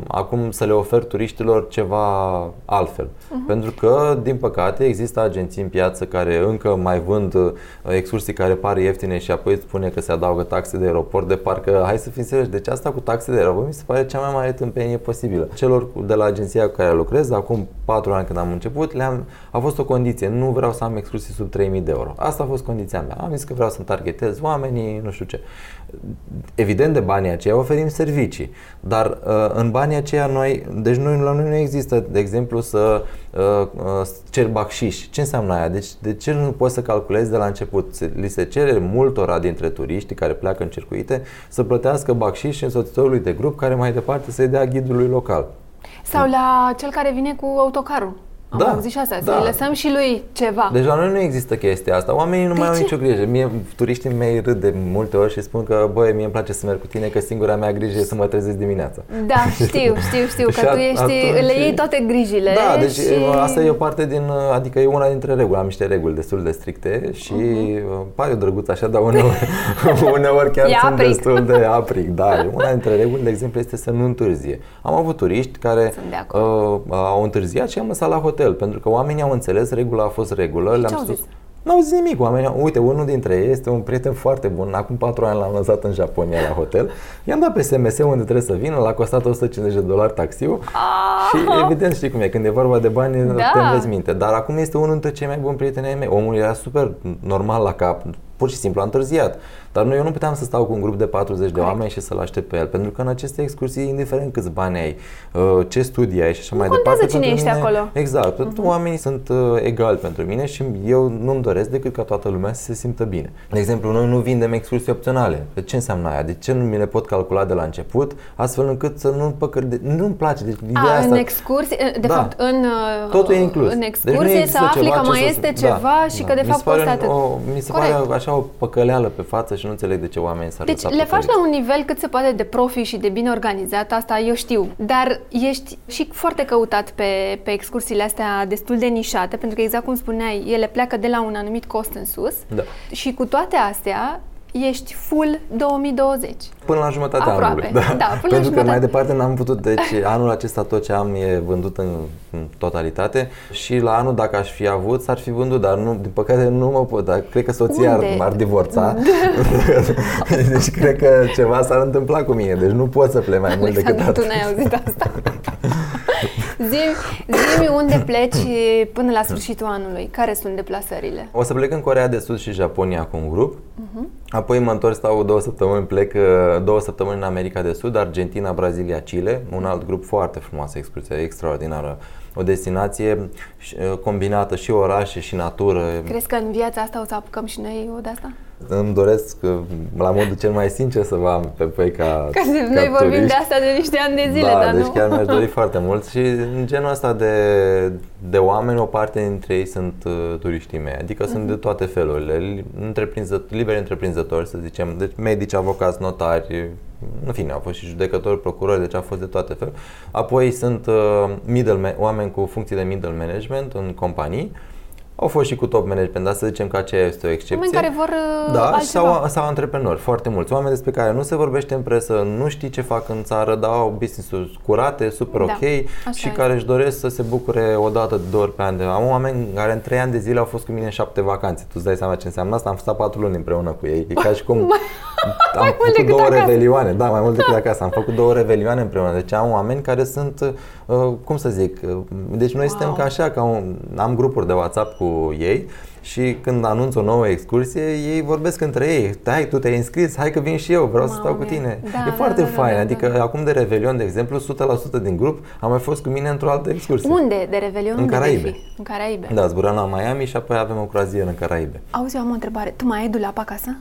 acum să le ofer turiștilor ceva altfel. Uh-huh. Pentru că, din păcate, există agenții în piață care încă mai vând uh, excursii care par ieftine și apoi spune că se adaugă taxe de aeroport, de parcă, hai să fim serioși, deci asta cu taxe de aeroport mi se pare cea mai mare tâmpenie posibilă. Celor de la agenția cu care lucrez, acum 4 ani când am început, le-am, a fost o condiție, nu vreau să am excursii sub 3000 de euro. Asta a fost condiția mea. Am zis că vreau să targetez oamenii, nu știu ce. Evident, de banii aceia oferim servicii, dar uh, în banii aceia noi, deci noi, la noi nu există, de exemplu, să uh, uh, cer bacșiș. Ce înseamnă aia? Deci de ce nu poți să calculezi de la început? Li se cere multora dintre turiști care pleacă în circuite să plătească bacșiș însoțitorului de grup care mai departe să-i dea ghidului local. Sau la cel care vine cu autocarul. Am da, auzit și asta, da. să lăsăm și lui ceva. Deci la noi nu există chestia asta. Oamenii nu de mai ce? au nicio grijă. Mie, turiștii mei râd de multe ori și spun că, băi, mie îmi place să merg cu tine, că singura mea grijă e să mă trezesc dimineața. Da, știu, știu, știu, că tu ești, atunci... le iei toate grijile. Da, deci și... asta e o parte din, adică e una dintre reguli. Am niște reguli destul de stricte și uh-huh. pare drăguț așa, dar uneori, uneori chiar sunt apric. destul de apric. Da, una dintre reguli, de exemplu, este să nu întârzie. Am avut turiști care uh, au întârziat și am lăsat la hotel hotel, pentru că oamenii au înțeles, regula a fost regulă. Le-am spus, N-au zis nimic oamenii. Uite, unul dintre ei este un prieten foarte bun. Acum patru ani l-am lăsat în Japonia la hotel. I-am dat pe SMS unde trebuie să vină, l-a costat 150 de dolari taxiul. Ah. Și evident știi cum e, când e vorba de bani, da. te înveți minte. Dar acum este unul dintre cei mai buni prieteni ai mei. Omul era super normal la cap, pur și simplu a întârziat. Dar noi eu nu puteam să stau cu un grup de 40 Correct. de oameni și să-l aștept pe el, pentru că în aceste excursii, indiferent câți bani ai, uh, ce studii ai și așa nu mai departe. cine ești mine, acolo. Exact, uh-huh. oamenii sunt uh, egali pentru mine și eu nu-mi doresc decât ca toată lumea să se simtă bine. De exemplu, noi nu vindem excursii opționale. De ce înseamnă aia? De ce nu mi le pot calcula de la început, astfel încât să nu păcăr... De... Nu-mi place. Deci, A, asta... în excursii, de da. fapt, în, Totul e inclus. în excursie deci să afli că mai este să... ceva da, și da. că de fapt costă atât. O, mi se Corect. pare așa o păcăleală pe față și nu înțeleg de ce oamenii s-ar Deci le faci la un nivel cât se poate de profi și de bine organizat, asta eu știu. Dar ești și foarte căutat pe, pe excursiile astea destul de nișate, pentru că exact cum spuneai, ele pleacă de la un anumit cost în sus. Da. Și cu toate astea, ești full 2020. Până la jumătatea Aproape. anului. Da. da până Pentru că mai departe n-am putut, deci anul acesta tot ce am e vândut în, în totalitate și la anul dacă aș fi avut s-ar fi vândut, dar nu, din păcate nu mă pot, dar cred că soția ar, m-ar divorța. deci cred că ceva s-ar întâmpla cu mine, deci nu pot să plec mai mult decât atât. tu n-ai auzit asta. Zi-mi unde pleci până la sfârșitul anului. Care sunt deplasările? O să plec în Corea de Sud și Japonia cu un grup. Uh-huh. Apoi mă întorc, stau două săptămâni, plec uh, două săptămâni în America de Sud, Argentina, Brazilia, Chile. Un alt grup foarte frumos, excursie extraordinară. O destinație uh, combinată și orașe și natură. Crezi că în viața asta o să apucăm și noi o de asta? Îmi doresc, la modul cel mai sincer, să vă am pe voi ca Ca, ca noi vorbim turiști. de asta de niște ani de zile, da, dar deci nu? chiar mi-aș dori foarte mult și în genul ăsta de, de oameni, o parte dintre ei sunt uh, turiștii mei, adică uh-huh. sunt de mhm. toate felurile, întreprinzători, liberi întreprinzători, să zicem, deci medici, avocați, notari, în fine, au fost și judecători, procurori, deci au fost de toate felurile. Apoi sunt uh, middle, oameni cu funcții de middle management în companii, au fost și cu top management, dar să zicem că aceea este o excepție. Oameni care vor uh, Da, altceva. sau, sau antreprenori, foarte mulți. Oameni despre care nu se vorbește în presă, nu știi ce fac în țară, dar au business-uri curate, super da, ok și care își doresc să se bucure o dată, de două ori pe an. Am oameni care în trei ani de zile au fost cu mine în șapte vacanțe. Tu îți dai seama ce înseamnă asta? Am stat patru luni împreună cu ei. E ca și cum am făcut două acasă. revelioane. Da, mai mult decât acasă. Am făcut două revelioane împreună. Deci am oameni care sunt, uh, cum să zic, uh, deci noi wow. suntem ca așa, ca un, am grupuri de WhatsApp cu ei și când anunț o nouă excursie, ei vorbesc între ei. Hai, tu te-ai înscris, hai că vin și eu, vreau Mamă, să stau cu tine. Da, e da, foarte da, da fain, da, da, adică da. acum de Revelion, de exemplu, 100% din grup am mai fost cu mine într-o altă excursie. Unde de Revelion? În Caraibe. În Caraibe. Da, zburăm la Miami și apoi avem o croazieră în Caraibe. Auzi, eu am o întrebare. Tu mai ai dulap acasă?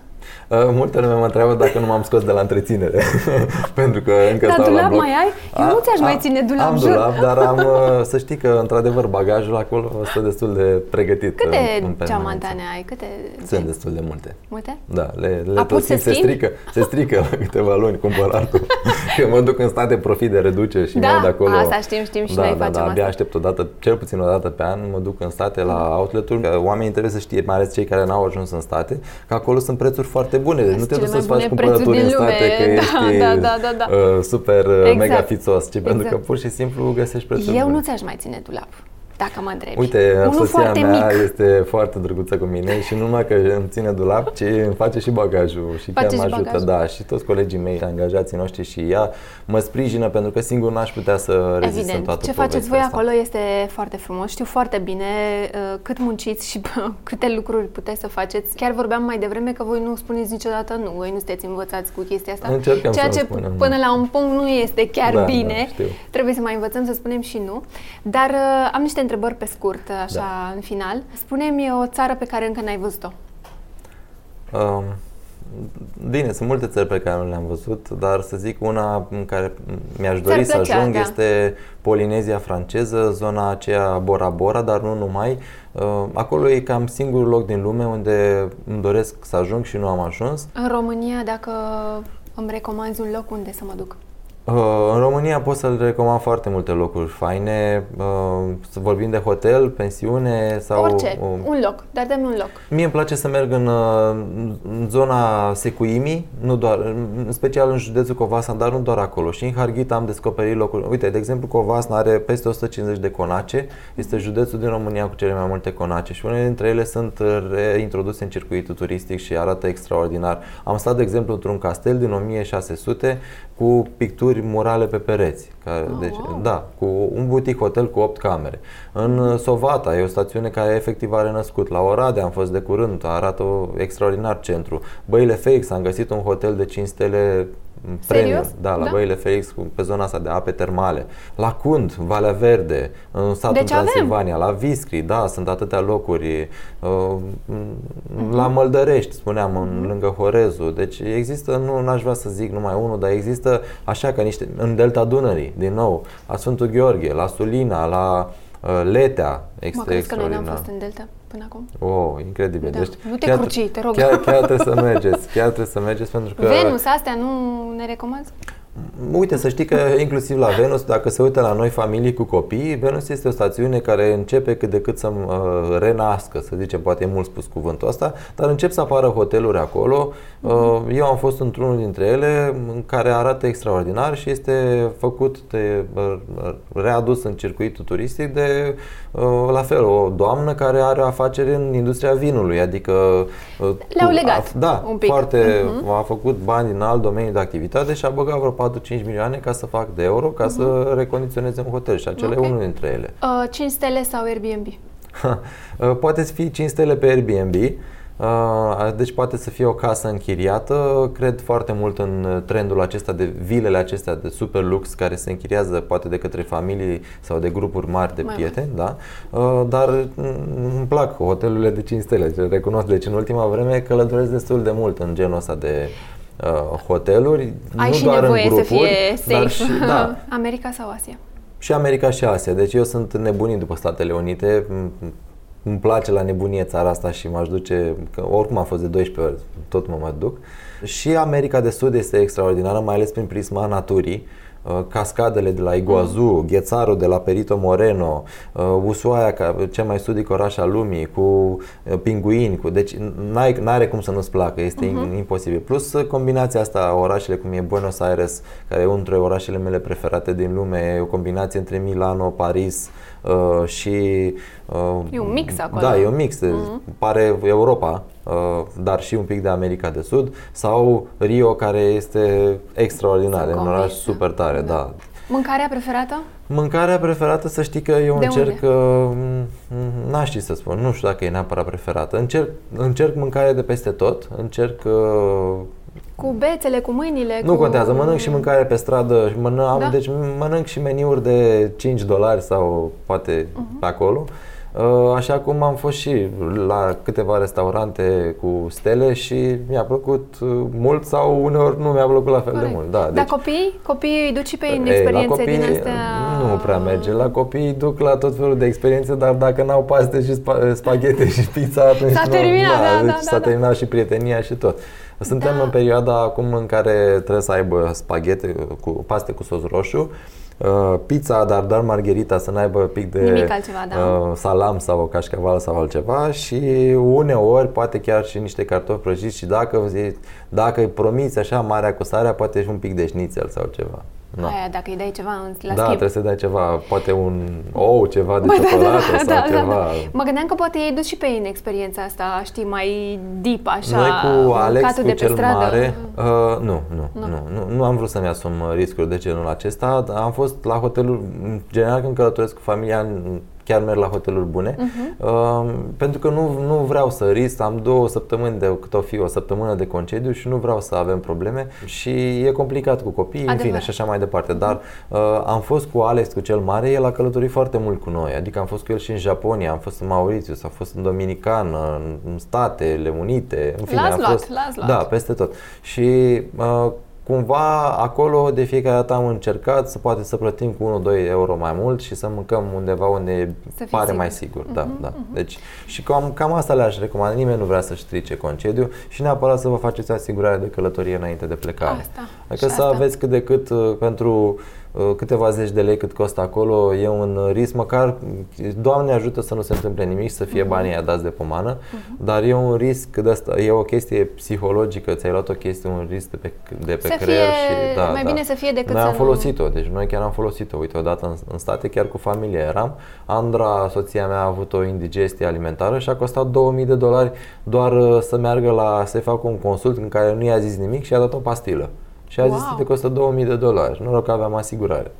Uh, multe lume mă întreabă dacă nu m-am scos de la întreținere. Pentru că încă dar stau dulap la mai ai? Eu a, nu ți-aș a, mai ține dulap, Am jur. dulap, dar am, uh, să știi că, într-adevăr, bagajul acolo este destul de pregătit. Câte geamantane ai? Câte Sunt destul de multe. Multe? Da, le, le tot se, se strică, se strică la câteva luni cumpăratul. că mă duc în state, profit de reduce și da, mai de acolo. asta știm, știm și da, noi da, facem da, asta. abia aștept o dată, cel puțin o dată pe an, mă duc în state la outlet-uri. Oamenii trebuie să știe, mai ales cei care n-au ajuns în state, că acolo sunt prețuri foarte bune. Deci nu te duci să-ți faci cumpărături în state că da, ești da, da, da, da. Uh, super uh, exact. mega fițos, ci exact. pentru că Exact. pur și simplu găsești prețuri Eu bune. nu ți-aș mai ține dulap. Dacă mă întrebi. Uite, Unul soția foarte mea mic. este foarte drăguță cu mine și nu numai că îmi ține dulap, ci îmi face și bagajul și Face chiar mă și ajută, bagajul. da, și toți colegii mei, angajații noștri și ea mă sprijină pentru că singur n-aș putea să rezist în Evident. toată Ce faceți voi povestea asta. acolo este foarte frumos. Știu foarte bine uh, cât munciți și bă, câte lucruri puteți să faceți. Chiar vorbeam mai devreme că voi nu spuneți niciodată nu. Voi nu sunteți învățați cu chestia asta. Încercăm Ceea să ce nu spunem nu. până la un punct nu este chiar Da, da, bine. știu. Trebuie să mai învățăm să spunem și nu. Dar uh, am niște întrebări pe scurt, așa, Da. în final. Spune-mi o țară pe care încă n-ai văzut-o. Um, Bine, sunt multe țări pe care nu le-am văzut, dar să zic una în care mi-aș dori Ți-ar să plăcea, ajung da. este Polinezia franceză, zona aceea Bora Bora, dar nu numai. Uh, Acolo e cam singurul loc din lume unde îmi doresc să ajung și nu am ajuns. În România, dacă îmi recomanzi un loc unde să mă duc. Uh, În România pot să-l recomand foarte multe locuri faine, uh, să vorbim de hotel, pensiune sau... Orice, uh, un loc, dar dă-mi un loc. Mie îmi place să merg în, uh, în zona Secuimi, nu doar, în special în județul Covasna, dar nu doar acolo. Și în Harghita am descoperit locuri. Uite, de exemplu, Covasna are peste 150 de conace. Este județul din România cu cele mai multe conace și unele dintre ele sunt reintroduse în circuitul turistic și arată extraordinar. Am stat, de exemplu, într-un castel din 1600 cu picturi murale pe pereți. Care, Oh, deci, wow. da, cu un butic hotel cu 8 camere. În uh, Sovata e o stațiune care efectiv a renăscut. La Oradea am fost de curând, arată o extraordinar centru. Băile Felix, am găsit un hotel de 5 stele m, premium. Serios? Da, la Da? Băile Felix cu- pe zona asta de ape termale. La Cund, Valea Verde, în satul Deci avem. Transilvania, la Viscri, da, sunt atâtea locuri. Uh, Mhm. La Măldărești, spuneam, în, lângă Horezu. Deci există, nu n-aș vrea să zic numai unul, dar există așa ca niște, în Delta Dunării, din nou, la Sfântul Gheorghe, la Sulina, la uh, Letea, Mă extra crezi că noi n-am extraordinar. fost în Delta până acum? Oh, incredibil. Da. Deci, Nu te chiar, cruci, te rog. Chiar, chiar trebuie să mergeți, chiar trebuie să mergeți pentru că... Venus, astea nu ne recomanzi? Uite, să știi că inclusiv la Venus, dacă se uită la noi familii cu copii, Venus este o stațiune care începe cât de cât să uh, renască, să zicem, poate e mult spus cuvântul ăsta, dar încep să apară hoteluri acolo. Uh, eu am fost într-unul dintre ele în care arată extraordinar și este făcut de uh, readus în circuitul turistic de uh, la fel o doamnă care are o afacere în industria vinului, adică uh, Le-au cu- legat a, da, un pic. foarte a făcut bani în alt domeniu de activitate și a băgat vreo 4-5 milioane ca să fac de euro ca să recondiționeze un hotel și acela Ok. e unul dintre ele. Uh, 5 stele sau Airbnb? Uh, poate să fie 5 stele pe Airbnb, uh, deci poate să fie o casă închiriată. Cred foarte mult în trendul acesta de vilele acestea de super lux care se închiriază poate de către familii sau de grupuri mari de Mai prieteni, da? Uh, dar mm, îmi plac hotelurile de 5 stele, ce recunosc. Deci în ultima vreme călătoresc destul de mult în genul ăsta de uh, hoteluri, Ai nu și doar nevoie în grupuri, să fie safe. dar și, da, America sau Asia? și America și Asia. Deci eu sunt nebunit după Statele Unite. M- Îmi place la nebunie țara asta și m-aș duce, că oricum am fost de 12 ori, tot mă mai duc. Și America de Sud este extraordinară, mai ales prin prisma naturii. Uh, Cascadele de la Iguazu, Ghețarul de la Perito Moreno, uh, Ushuaia, ca cel mai sudic oraș al lumii, cu uh, pinguini, cu... deci n-ai, n-are cum să nu-ți placă, este uh-huh. imposibil. Plus uh, combinația asta, a orașele cum e Buenos Aires, care e unul dintre orașele mele preferate din lume, e o combinație între Milano, Paris uh, și... Uh, E un mix acolo. Da, e un mix, uh-huh. pare Europa, uh, dar și un pic de America de Sud, sau Rio, care este extraordinar, Sunt e un oraș convinsă. super tare, da. da. Mâncarea preferată? Mâncarea preferată, să știi că eu De încerc, unde? uh, m- n-aș ști să spun, nu știu dacă e neapărat preferată. Încerc, încerc mâncare de peste tot, încerc uh, Cu bețele, cu mâinile? nu cu... contează, mănânc și mâncare pe stradă, și mănânc, Da? deci mănânc și meniuri de 5 dolari sau poate Mhm. pe acolo. Uh, așa cum am fost și la câteva restaurante cu stele și mi-a plăcut uh, mult sau uneori nu mi-a plăcut la fel Corect. de mult. Da, deci, Dar copii? Copiii îi duci pe ei în experiențe copii, din astea? Nu prea merge. La copii duc la tot felul de experiențe, dar dacă n-au paste și spa- spaghete și pizza, atunci s-a terminat, da, da, deci da, s-a da, terminat și prietenia și tot. Suntem da. în perioada acum în care trebuie să aibă spaghete cu paste cu sos roșu, uh, pizza, dar doar margherita să n-aibă pic de Nimic altceva, da. uh, salam sau cașcaval sau altceva și uneori poate chiar și niște cartofi prăjiți și dacă, dacă îi promiți așa marea cu sarea, poate și un pic de șnițel sau ceva. Da. Aia, dacă îi dai ceva la Da, schimb. trebuie să dai ceva, poate un ou, ceva de Bă, ciocolată da, da, sau da, ceva. Da, da. Mă gândeam că poate ei dus și pe ei în experiența asta, știi, mai deep, așa, Noi cu Alex, cu de cel pe stradă. mare, uh, nu, nu, nu, nu, nu, nu am vrut să-mi asum riscuri de genul acesta. Am fost la hoteluri, în general când călătoresc cu familia, chiar merg la hoteluri bune, uh-huh. uh, pentru că nu, nu vreau să risc, am două săptămâni de cât o fi, o săptămână de concediu și nu vreau să avem probleme și e complicat cu copiii, Adevăr. în fine, și așa mai departe. Dar uh, am fost cu Alex, cu cel mare, el a călătorit foarte mult cu noi, adică am fost cu el și în Japonia, am fost în Mauritius, am fost în Dominican, în Statele Unite, în fine, l-ați am luat, fost, l-ați luat. da, peste tot. Și uh, cumva acolo de fiecare dată am încercat să poate să plătim cu 1-2 euro mai mult și să mâncăm undeva unde pare sigur. mai sigur. Uh-huh, da, mhm, da. Uh-huh. Deci și cam, cam asta le-aș recomanda. Nimeni nu vrea să-și strice concediu și neapărat să vă faceți asigurare de călătorie înainte de plecare. Asta. Adică să asta. aveți cât de cât uh, pentru Uh, câteva zeci de lei cât costă acolo, e un risc, măcar Doamne ajută să nu se întâmple nimic, să fie mhm. banii aia dați de pomană, uh-huh. dar e un risc de asta, e o chestie psihologică, ți-ai luat o chestie, un risc de pe, de pe să creier fie, și da, mai da. bine să fie decât Noi să am folosit-o, deci noi chiar am folosit-o, uite, odată în, în state, chiar cu familia eram, Andra, soția mea, a avut o indigestie alimentară și a costat 2000 de dolari doar uh, să meargă la, să facă un consult în care nu i-a zis nimic și a dat o pastilă. Și a wow. zis că te costă 2000 de dolari. Noroc că aveam asigurare.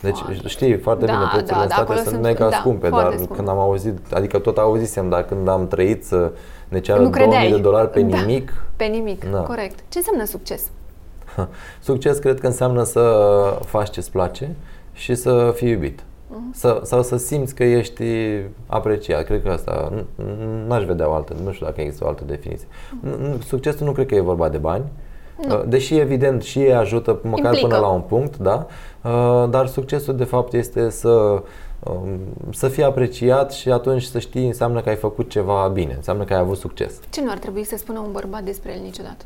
Deci foarte. știi foarte da, bine, prețurile da, în state sunt, sunt mega da, scumpe, dar scumpe. când am auzit, adică tot auzisem, dar când am trăit să ne ceară 2000 de dolari pe da, nimic. Pe nimic, da. corect. Ce înseamnă succes? Succes cred că înseamnă să faci ce-ți place și să fii iubit. Uh-huh. Să, sau să simți că ești apreciat. Cred că asta, n-aș vedea o altă, nu știu dacă există o altă definiție. Uh-huh. Succesul nu cred că e vorba de bani, nu. Uh, deși evident și ei ajută măcar Implică. până la un punct, da? Uh, dar succesul de fapt este să um, să fii apreciat și atunci să știi înseamnă că ai făcut ceva bine, înseamnă că ai avut succes. Ce nu ar trebui să spună un bărbat despre el niciodată?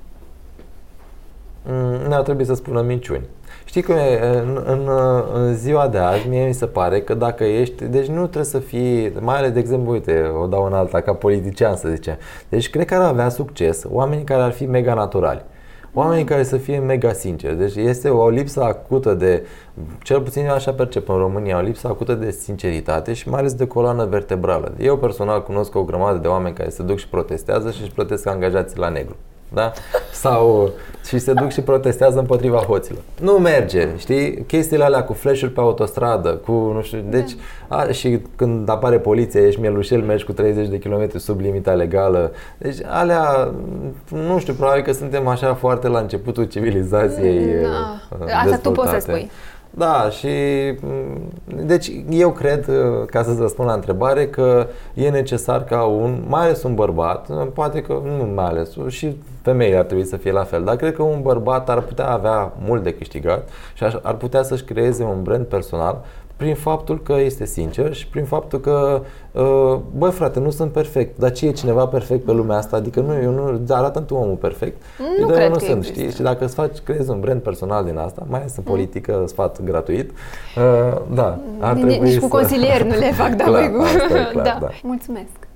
Mm, nu ar trebui să spună minciuni. Știi că în, în, în ziua de azi, mie mi se pare că dacă ești, deci nu trebuie să fii, mai ales de exemplu, uite, o dau în alta ca politician să zicem. Deci cred că ar avea succes oamenii care ar fi mega naturali. Oamenii care să fie mega sinceri. Deci este o lipsă acută de, cel puțin eu așa percep în România, o lipsă acută de sinceritate și mai ales de coloană vertebrală. Eu personal cunosc o grămadă de oameni care se duc și protestează și își plătesc angajații la negru da? Sau și se duc și protestează împotriva hoților. Nu merge, știi? Chestiile alea cu flash pe autostradă, cu nu știu, deci a, și când apare poliția, ești mielușel, mergi cu 30 de km sub limita legală. Deci alea, nu știu, probabil că suntem așa foarte la începutul civilizației da. Asta tu poți să spui. Da, și deci eu cred, ca să-ți răspund la întrebare, că e necesar ca un, mai ales un bărbat, poate că nu mai ales, și femeile ar trebui să fie la fel, dar cred că un bărbat ar putea avea mult de câștigat și ar putea să-și creeze un brand personal prin faptul că este sincer și prin faptul că, uh, băi frate, nu sunt perfect, dar ce e cineva perfect pe lumea asta? Adică nu, eu nu, arată tu omul perfect. Nu eu cred nu că sunt, există. știi? Și dacă îți faci, creezi un brand personal din asta, mai ales în politică, mm. sfat gratuit, uh, da, ar trebui Nici să... cu consilieri nu le fac, da, clar, cu... asta e clar, da. da. Mulțumesc!